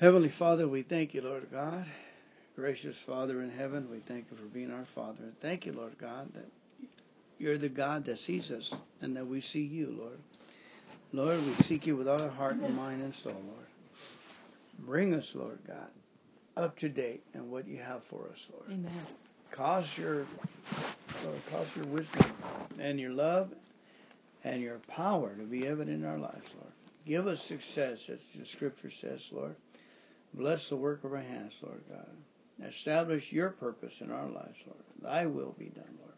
Heavenly Father, we thank you, Lord God. Gracious Father in heaven, we thank you for being our Father. Thank you, Lord God, that you're the God that sees us and that we see you, Lord. Lord, we seek you with all our heart and mind and soul, Lord. Bring us, Lord God, up to date in what you have for us, Lord. Amen. Cause your Lord, cause your wisdom and your love and your power to be evident in our lives, Lord. Give us success, as the scripture says, Lord. Bless the work of our hands, Lord God. Establish your purpose in our lives, Lord. Thy will be done, Lord.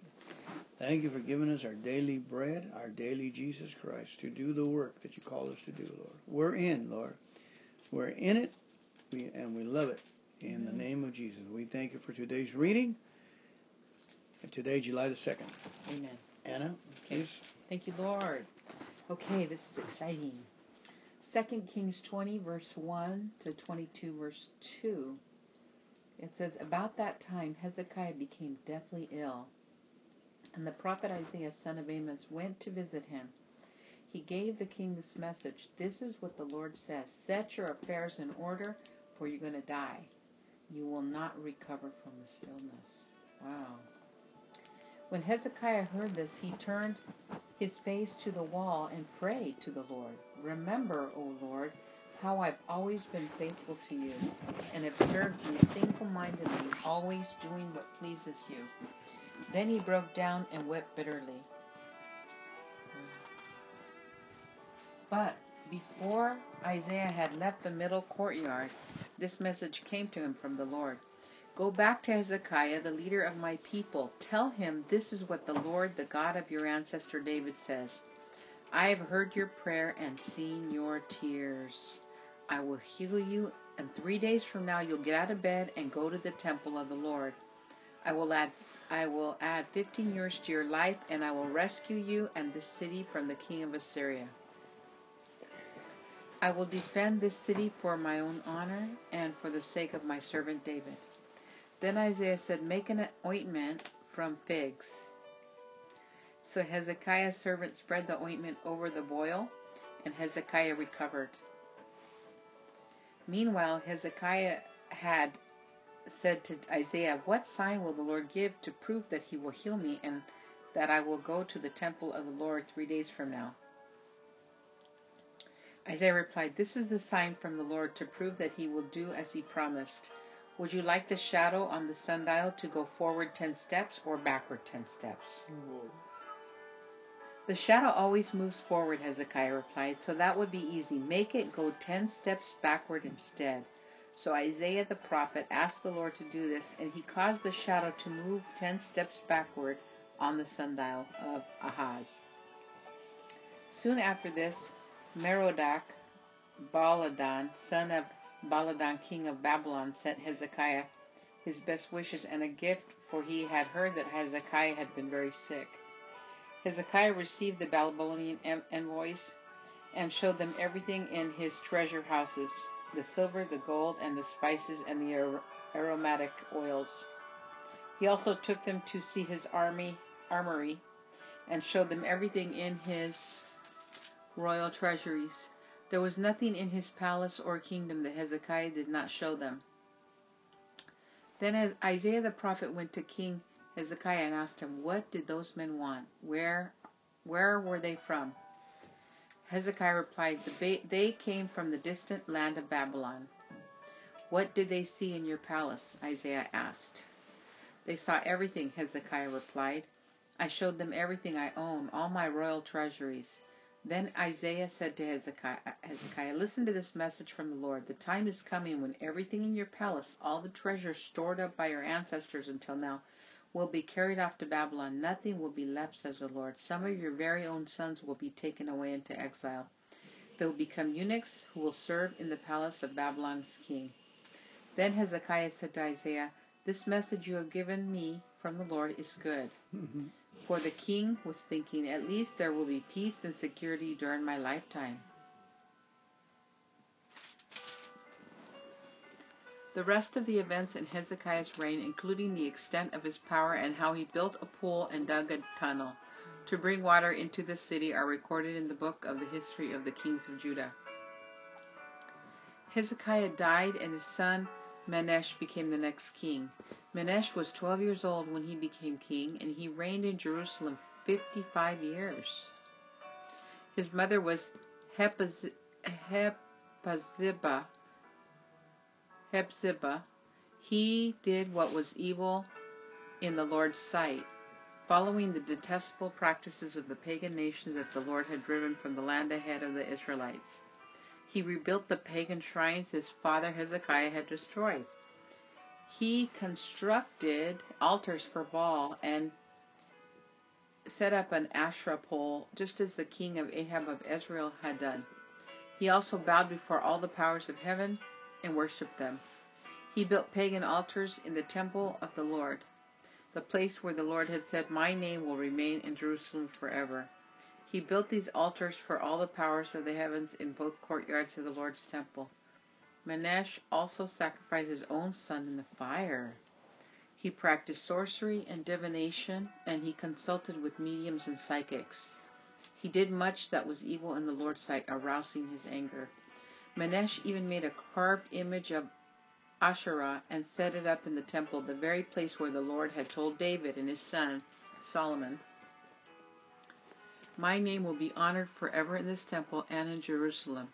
Thank you for giving us our daily bread, our daily Jesus Christ, to do the work that you call us to do, Lord. We're in, Lord. We're in it, and we love it. In the name of Jesus, we thank you for today's reading. Today, July the 2nd. Amen. Anna, please. Thank you, Lord. Okay, this is exciting. 2 Kings 20, verse 1 to 22, verse 2. It says, About that time Hezekiah became deathly ill and the prophet Isaiah, son of Amos, went to visit him. He gave the king this message This is what the Lord says Set your affairs in order, for you're going to die. You will not recover from this illness. Wow. When Hezekiah heard this, he turned his face to the wall and prayed to the Lord. Remember, O Lord, how I've always been faithful to you and have served you single mindedly, always doing what pleases you. Then he broke down and wept bitterly. But before Isaiah had left the middle courtyard, this message came to him from the Lord. Go back to Hezekiah, the leader of my people. Tell him this is what the Lord, the God of your ancestor David, says I have heard your prayer and seen your tears. I will heal you, and three days from now you'll get out of bed and go to the temple of the Lord. I will add I will add 15 years to your life, and I will rescue you and this city from the king of Assyria. I will defend this city for my own honor and for the sake of my servant David. Then Isaiah said, Make an ointment from figs. So Hezekiah's servant spread the ointment over the boil, and Hezekiah recovered. Meanwhile, Hezekiah had said to Isaiah, What sign will the Lord give to prove that he will heal me and that I will go to the temple of the Lord three days from now? Isaiah replied, This is the sign from the Lord to prove that he will do as he promised. Would you like the shadow on the sundial to go forward ten steps or backward ten steps? The shadow always moves forward, Hezekiah replied, so that would be easy. Make it go ten steps backward instead. So Isaiah the prophet asked the Lord to do this, and he caused the shadow to move ten steps backward on the sundial of Ahaz. Soon after this, Merodach Baladan, son of Baladan, king of Babylon, sent Hezekiah his best wishes and a gift, for he had heard that Hezekiah had been very sick. Hezekiah received the Babylonian envoys and showed them everything in his treasure houses the silver, the gold, and the spices and the aromatic oils. He also took them to see his army armory and showed them everything in his royal treasuries. There was nothing in his palace or kingdom that Hezekiah did not show them. Then Isaiah the prophet went to King Hezekiah and asked him, What did those men want? Where where were they from? Hezekiah replied, They came from the distant land of Babylon. What did they see in your palace? Isaiah asked. They saw everything, Hezekiah replied. I showed them everything I own, all my royal treasuries. Then Isaiah said to Hezekiah, Hezekiah, Listen to this message from the Lord. The time is coming when everything in your palace, all the treasures stored up by your ancestors until now, will be carried off to Babylon. Nothing will be left, says the Lord. Some of your very own sons will be taken away into exile. They will become eunuchs who will serve in the palace of Babylon's king. Then Hezekiah said to Isaiah, This message you have given me from the Lord is good. Mm-hmm. For the king was thinking, At least there will be peace and security during my lifetime. The rest of the events in Hezekiah's reign, including the extent of his power and how he built a pool and dug a tunnel to bring water into the city, are recorded in the book of the history of the kings of Judah. Hezekiah died, and his son Manesh became the next king. Manesh was 12 years old when he became king, and he reigned in Jerusalem 55 years. His mother was Hephzibah, Hephzibah. He did what was evil in the Lord's sight, following the detestable practices of the pagan nations that the Lord had driven from the land ahead of the Israelites. He rebuilt the pagan shrines his father Hezekiah had destroyed. He constructed altars for Baal and set up an Asherah pole, just as the king of Ahab of Israel had done. He also bowed before all the powers of heaven and worshipped them. He built pagan altars in the temple of the Lord, the place where the Lord had said, My name will remain in Jerusalem forever. He built these altars for all the powers of the heavens in both courtyards of the Lord's temple. Manesh also sacrificed his own son in the fire. He practiced sorcery and divination, and he consulted with mediums and psychics. He did much that was evil in the Lord's sight, arousing his anger. Manesh even made a carved image of Asherah and set it up in the temple, the very place where the Lord had told David and his son Solomon. My name will be honored forever in this temple and in Jerusalem,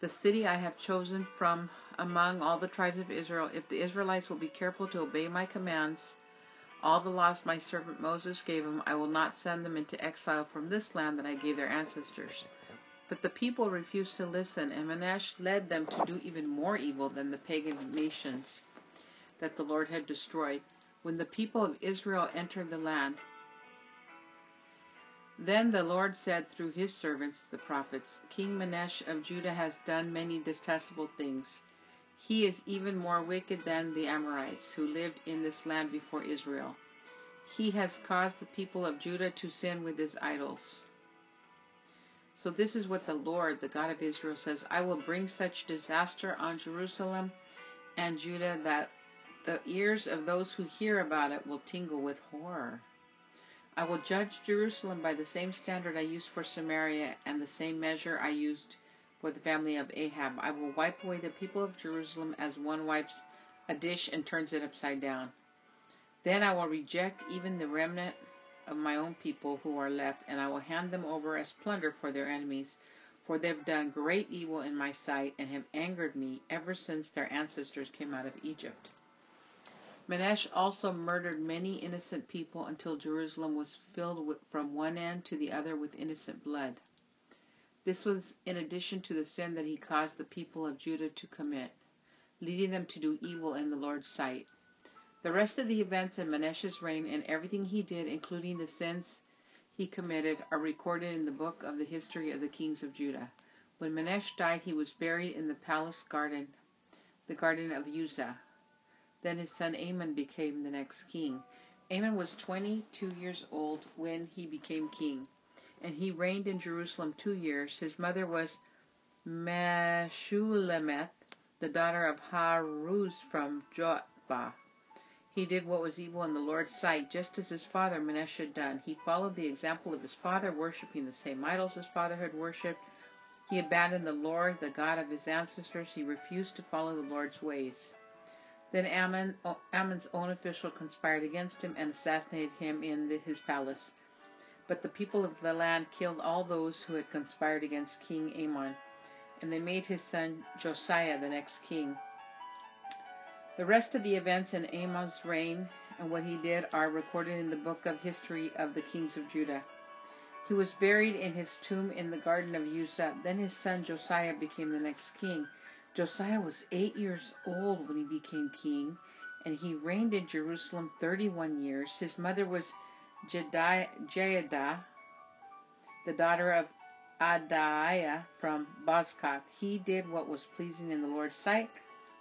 the city I have chosen from among all the tribes of Israel. If the Israelites will be careful to obey my commands, all the laws my servant Moses gave them, I will not send them into exile from this land that I gave their ancestors. But the people refused to listen, and Manasseh led them to do even more evil than the pagan nations that the Lord had destroyed. When the people of Israel entered the land, then the Lord said through his servants, the prophets, King Manasseh of Judah has done many detestable things. He is even more wicked than the Amorites who lived in this land before Israel. He has caused the people of Judah to sin with his idols. So this is what the Lord, the God of Israel, says I will bring such disaster on Jerusalem and Judah that the ears of those who hear about it will tingle with horror. I will judge Jerusalem by the same standard I used for Samaria and the same measure I used for the family of Ahab. I will wipe away the people of Jerusalem as one wipes a dish and turns it upside down. Then I will reject even the remnant of my own people who are left, and I will hand them over as plunder for their enemies, for they have done great evil in my sight and have angered me ever since their ancestors came out of Egypt. Manesh also murdered many innocent people until Jerusalem was filled with, from one end to the other with innocent blood. This was in addition to the sin that he caused the people of Judah to commit, leading them to do evil in the Lord's sight. The rest of the events in Manesh's reign and everything he did, including the sins he committed, are recorded in the book of the history of the kings of Judah. When Manesh died, he was buried in the palace garden, the garden of Uzzah. Then his son Amon became the next king. Amon was 22 years old when he became king, and he reigned in Jerusalem two years. His mother was Meshullemeth, the daughter of Haruz from Jotbah. He did what was evil in the Lord's sight, just as his father Manasseh had done. He followed the example of his father, worshipping the same idols his father had worshipped. He abandoned the Lord, the God of his ancestors. He refused to follow the Lord's ways. Then Amon, Amon's own official conspired against him and assassinated him in the, his palace. But the people of the land killed all those who had conspired against King Amon, and they made his son Josiah the next king. The rest of the events in Amon's reign and what he did are recorded in the book of history of the kings of Judah. He was buried in his tomb in the garden of Uzzah. Then his son Josiah became the next king. Josiah was eight years old when he became king, and he reigned in Jerusalem 31 years. His mother was Jedidah, the daughter of Adaiah from Bozkath. He did what was pleasing in the Lord's sight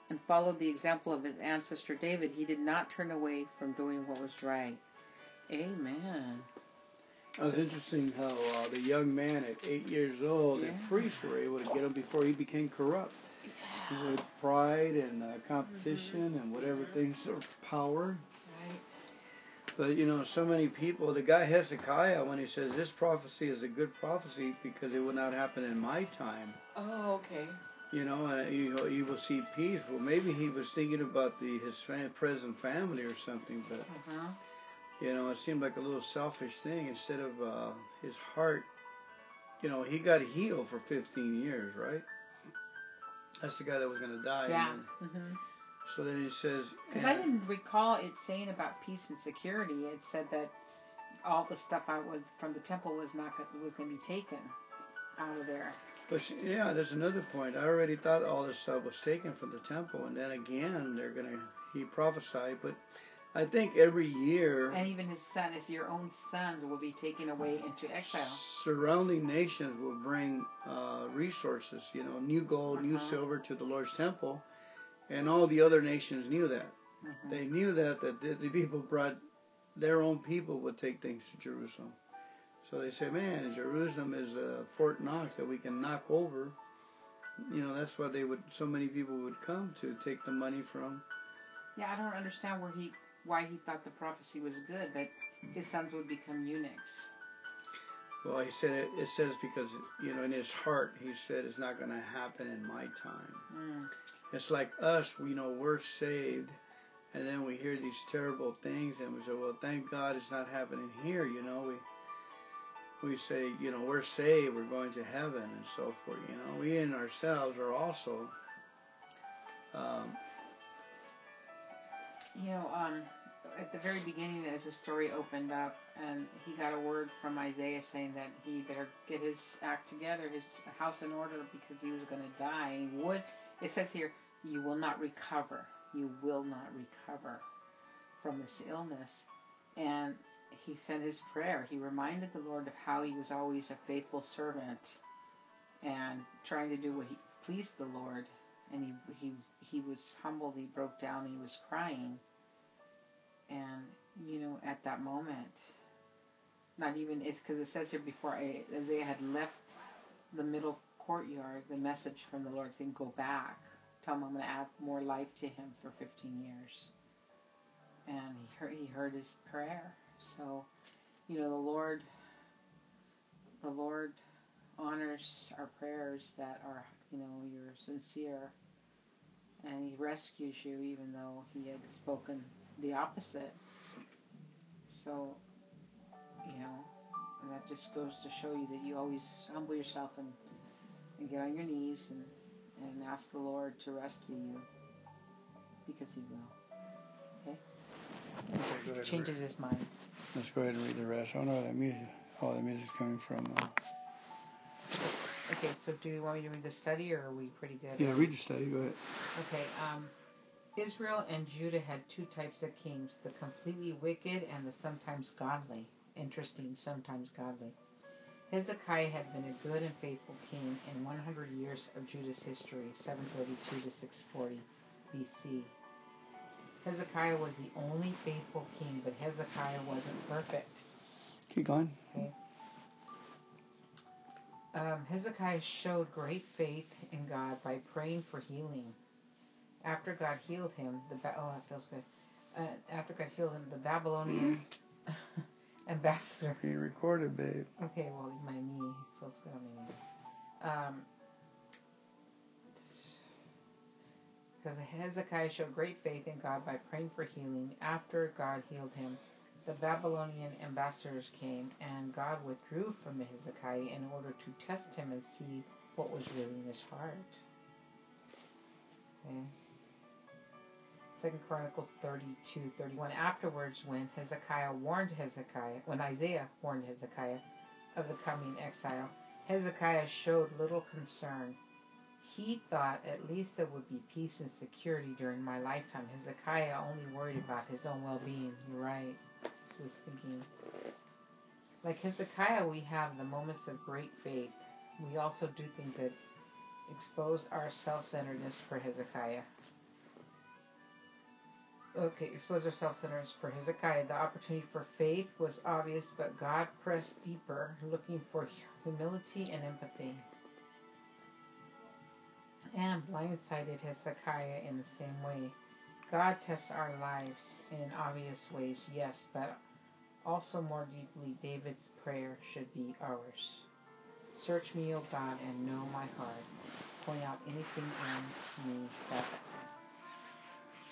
and followed the example of his ancestor David. He did not turn away from doing what was right. Amen. It was interesting how uh, the young man at eight years old Yeah. were able to get him before he became corrupt. Yeah. with pride and uh, competition and whatever things of power. Right. But you know, so many people. The guy Hezekiah, when he says this prophecy is a good prophecy because it will not happen in my time. Oh, okay. You know, uh, you, you will see peace. Well, maybe he was thinking about the his fam- present family or something, but Uh-huh. you know, it seemed like a little selfish thing. Instead of uh, his heart, you know, he got healed for 15 years, right? That's the guy that was going to die. Yeah. Then, Mm-hmm. so then he says, Because I didn't recall it saying about peace and security. It said that all the stuff out was from the temple was not was going to be taken out of there. But yeah, there's another point. I already thought all this stuff was taken from the temple, and then again they're gonna. He prophesied, but I think every year And even his son, as your own sons, will be taken away into exile. surrounding nations will bring uh, resources. You know, new gold, new Uh-huh. silver to the Lord's temple, and all the other nations knew that. Mhm. They knew that that the, the people brought their own people would take things to Jerusalem. So they say, man, Jerusalem is a Fort Knox that we can knock over. You know, that's why they would. So many people would come to take the money from. Yeah, I don't understand where he why he thought the prophecy was good that his sons would become eunuchs. Well, he said it, it says because you know in his heart he said it's not going to happen in my time. Mm. It's like us, you know, we're saved, and then we hear these terrible things, and we say, well, thank God it's not happening here. You know, we we say, you know, we're saved, we're going to heaven, and so forth. You know, we in ourselves are also. Um, You know, um, at the very beginning, as the story opened up, and he got a word from Isaiah saying that he better get his act together, his house in order, because he was going to die. He would. It says here, "You will not recover. You will not recover from this illness." And he sent his prayer. He reminded the Lord of how he was always a faithful servant and trying to do what he pleased the Lord. And he he he was humbled. He broke down. He was crying. And you know, at that moment, not even it's because it says here before I- Isaiah had left the middle courtyard, the message from the Lord saying, "Go back. Tell him I'm going to add more life to him for 15 years." And he heard he heard his prayer. So, you know, the Lord, the Lord honors our prayers that are, you know, you're sincere, and He rescues you even though He had spoken the opposite. So, you know, and that just goes to show you that you always humble yourself and, and get on your knees and, and ask the Lord to rescue you because He will. okay, ahead. Changes His mind. Let's go ahead and read the rest. I don't know where that music. all Oh, the music's coming from. Uh, Okay, so do you want me to read the study or are we pretty good? yeah, read the study. Go ahead. Okay, um, Israel and Judah had two types of kings the completely wicked and the sometimes godly. Interesting, sometimes godly. Hezekiah had been a good and faithful king in 100 years of Judah's history, 732 to 640 BC. Hezekiah was the only faithful king, but Hezekiah wasn't perfect. Keep going. Um, Hezekiah showed great faith in God by praying for healing. After God healed him, the ba- oh that feels good. Uh, after God healed him, the Babylonian ambassador. Being recorded, babe. Okay, well my knee feels good on my knee. Um, because Hezekiah showed great faith in God by praying for healing. After God healed him, the Babylonian ambassadors came, and God withdrew from Hezekiah in order to test him and see what was really in his heart. Okay. Second Chronicles 32, 31. Afterwards, when Hezekiah warned Hezekiah, when Isaiah warned Hezekiah of the coming exile, Hezekiah showed little concern. He thought at least there would be peace and security during my lifetime. Hezekiah only worried about his own well being. You're right. Was thinking. Like Hezekiah, we have the moments of great faith. We also do things that expose our self centeredness for Hezekiah. Okay, expose our self centeredness for Hezekiah. The opportunity for faith was obvious, but God pressed deeper, looking for humility and empathy and blindsided Hezekiah in the same way. God tests our lives in obvious ways, yes, but also more deeply, David's prayer should be ours. Search me, O God, and know my heart. point out anything in me that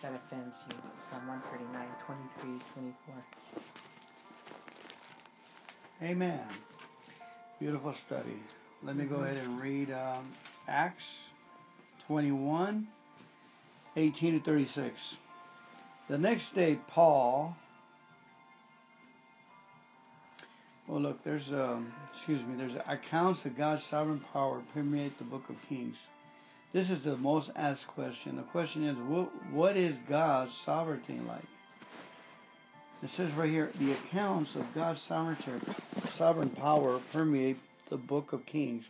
that offends you. Psalm 139, 23, 24. Amen. Beautiful study. Let me go Mhm. ahead and read um, Acts 21, 18 to 36. The next day, Paul. Well, look, there's um, excuse me. There's accounts of God's sovereign power permeate the Book of Kings. This is the most asked question. The question is, what, what is God's sovereignty like? It says right here, the accounts of God's sovereignty, sovereign power permeate the Book of Kings.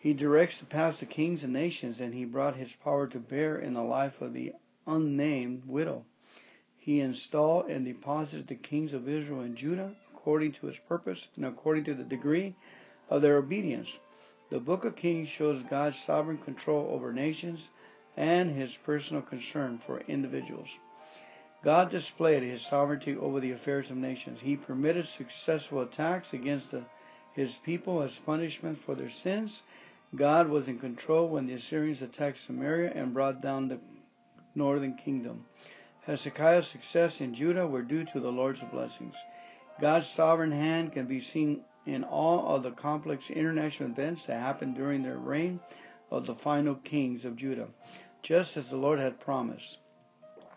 He directs the paths of kings and nations, and he brought his power to bear in the life of the unnamed widow. He installed and deposited the kings of Israel and Judah according to his purpose and according to the degree of their obedience. The book of Kings shows God's sovereign control over nations and his personal concern for individuals. God displayed his sovereignty over the affairs of nations. He permitted successful attacks against the, his people as punishment for their sins. God was in control when the Assyrians attacked Samaria and brought down the northern kingdom. Hezekiah's success in Judah were due to the Lord's blessings. God's sovereign hand can be seen in all of the complex international events that happened during the reign of the final kings of Judah, just as the Lord had promised.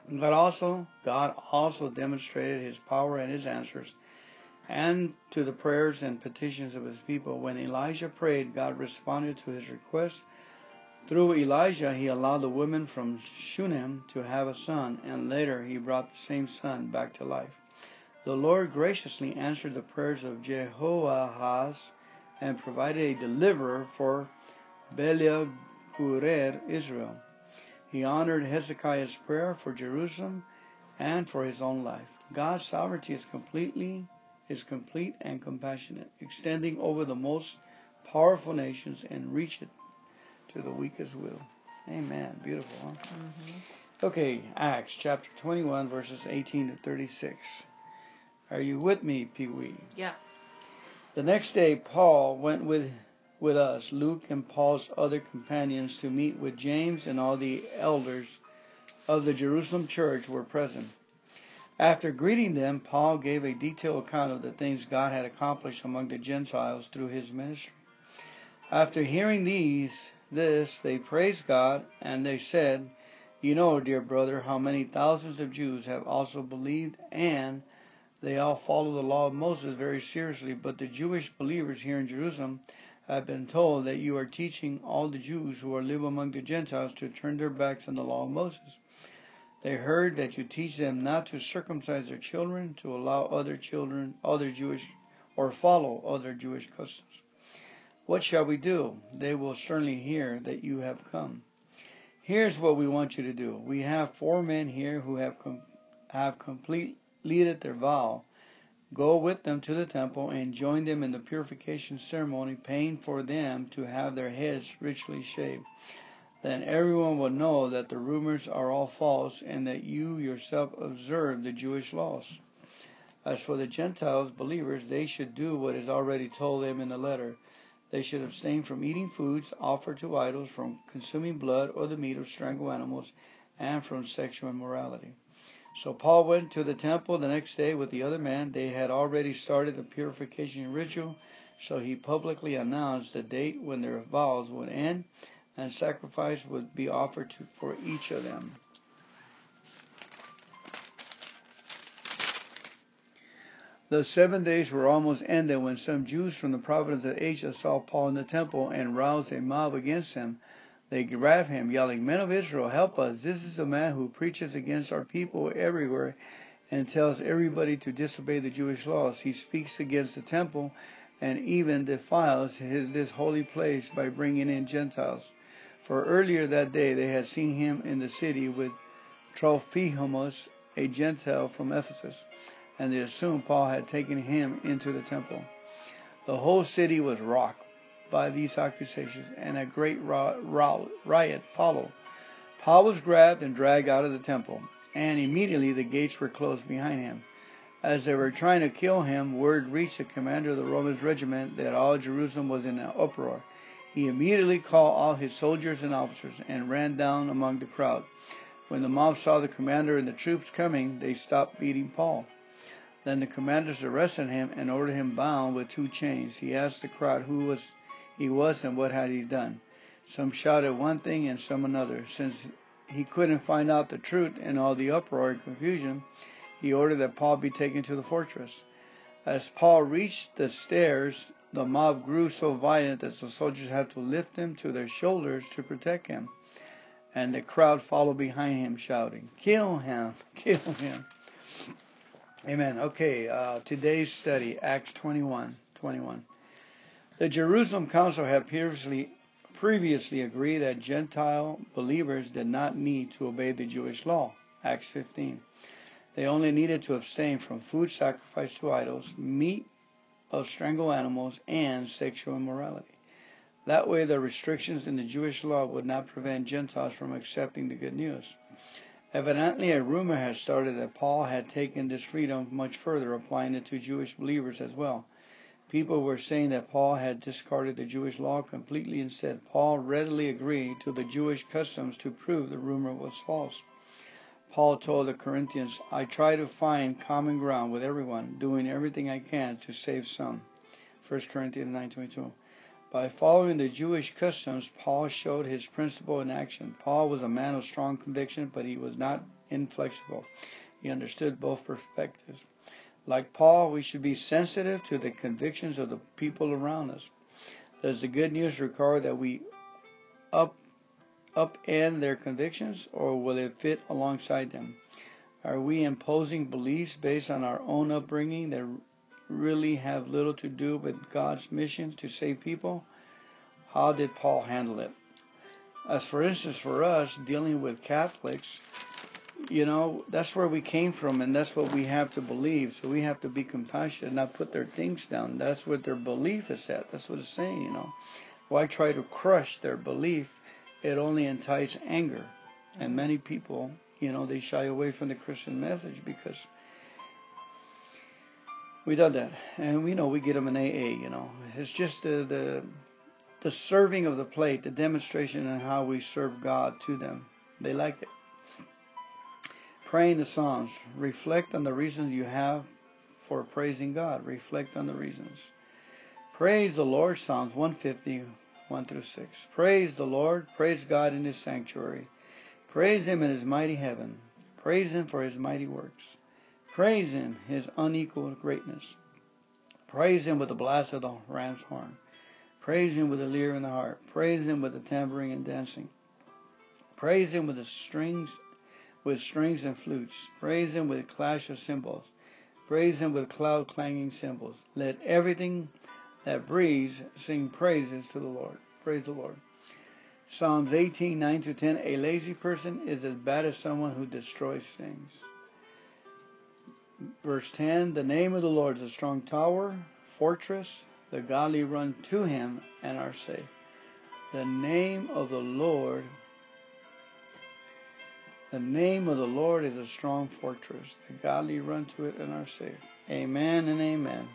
But also, God also demonstrated His power and His answers, and to the prayers and petitions of His people. When Elijah prayed, God responded to his request. Through Elijah, He allowed the woman from Shunem to have a son, and later He brought the same son back to life. The Lord graciously answered the prayers of Jehoahaz and provided a deliverer for Belial Gurer, Israel. He honored Hezekiah's prayer for Jerusalem and for his own life. God's sovereignty is completely is complete and compassionate, extending over the most powerful nations and reach it to the weakest will. Amen. Beautiful, huh? Mm-hmm. Okay, Acts chapter 21, verses 18 to 36. Are you with me, Pee Wee? Yeah. The next day, Paul went with with us, Luke and Paul's other companions, to meet with James and all the elders of the Jerusalem church were present. After greeting them, Paul gave a detailed account of the things God had accomplished among the Gentiles through his ministry. After hearing these, this, they praised God, and they said, You know, dear brother, how many thousands of Jews have also believed, and they all follow the law of Moses very seriously. But the Jewish believers here in Jerusalem have been told that you are teaching all the Jews who are live among the Gentiles to turn their backs on the law of Moses. They heard that you teach them not to circumcise their children, to allow other children, other Jewish, or follow other Jewish customs. What shall we do? They will certainly hear that you have come. Here's what we want you to do. We have four men here who have com- have completed their vow. Go with them to the temple and join them in the purification ceremony, paying for them to have their heads richly shaved. Then everyone will know that the rumors are all false and that you yourself observe the Jewish laws. As for the Gentiles, believers, they should do what is already told them in the letter. They should abstain from eating foods offered to idols, from consuming blood or the meat of strangled animals, and from sexual immorality. So Paul went to the temple the next day with the other man. They had already started the purification ritual, so he publicly announced the date when their vows would end and sacrifice would be offered to, for each of them. The seven days were almost ended when some Jews from the province of Asia saw Paul in the temple and roused a mob against him. They grabbed him, yelling, Men of Israel, help us. This is the man who preaches against our people everywhere and tells everybody to disobey the Jewish laws. He speaks against the temple and even defiles his, this holy place by bringing in Gentiles. For earlier that day they had seen him in the city with Trophimus, a Gentile from Ephesus, and they assumed Paul had taken him into the temple. The whole city was rocked by these accusations, and a great riot followed. Paul was grabbed and dragged out of the temple, and immediately the gates were closed behind him. As they were trying to kill him, word reached the commander of the Roman regiment that all Jerusalem was in an uproar. He immediately called all his soldiers and officers and ran down among the crowd. When the mob saw the commander and the troops coming, they stopped beating Paul. Then the commanders arrested him and ordered him bound with two chains. He asked the crowd who was he was and what had he done. Some shouted one thing and some another. Since he couldn't find out the truth in all the uproar and confusion, he ordered that Paul be taken to the fortress. As Paul reached the stairs, the mob grew so violent that the soldiers had to lift him to their shoulders to protect him. And the crowd followed behind him, shouting, Kill him! Kill him! Amen. Okay, uh, today's study, Acts 21. 21. The Jerusalem Council had previously, previously agreed that Gentile believers did not need to obey the Jewish law. Acts 15. They only needed to abstain from food sacrificed to idols, meat of strangled animals, and sexual immorality. That way, the restrictions in the Jewish law would not prevent Gentiles from accepting the good news. Evidently, a rumor had started that Paul had taken this freedom much further, applying it to Jewish believers as well. People were saying that Paul had discarded the Jewish law completely. Instead, Paul readily agreed to the Jewish customs to prove the rumor was false. Paul told the Corinthians, I try to find common ground with everyone, doing everything I can to save some. 1 Corinthians 9:22. By following the Jewish customs, Paul showed his principle in action. Paul was a man of strong conviction, but he was not inflexible. He understood both perspectives. Like Paul, we should be sensitive to the convictions of the people around us. Does the good news require that we up upend their convictions, or will it fit alongside them? Are we imposing beliefs based on our own upbringing that really have little to do with God's mission to save people? How did Paul handle it? As for instance, for us dealing with Catholics, you know, that's where we came from, and that's what we have to believe. So we have to be compassionate, and not put their things down. That's what their belief is at. That's what it's saying, you know. Why try to crush their belief? It only entices anger. And many people, you know, they shy away from the Christian message because we done that. And we know we get them an AA, you know. It's just the, the, the serving of the plate, the demonstration and how we serve God to them. They like it. Praying the Psalms. Reflect on the reasons you have for praising God. Reflect on the reasons. Praise the Lord. Psalms 150, 1 through 6. Praise the Lord. Praise God in His sanctuary. Praise Him in His mighty heaven. Praise Him for His mighty works. Praise Him, His unequaled greatness. Praise Him with the blast of the ram's horn. Praise Him with the lyre and the harp. Praise Him with the tambourine and dancing. Praise Him with the strings with strings and flutes. Praise him with clash of cymbals. Praise him with cloud clanging cymbals. Let everything that breathes sing praises to the Lord. Praise the Lord. Psalms 18, 9 to 10. A lazy person is as bad as someone who destroys things. Verse 10. The name of the Lord is a strong tower, fortress. The godly run to him and are safe. The name of the Lord the name of the Lord is a strong fortress. The godly run to it and are safe. Amen and amen.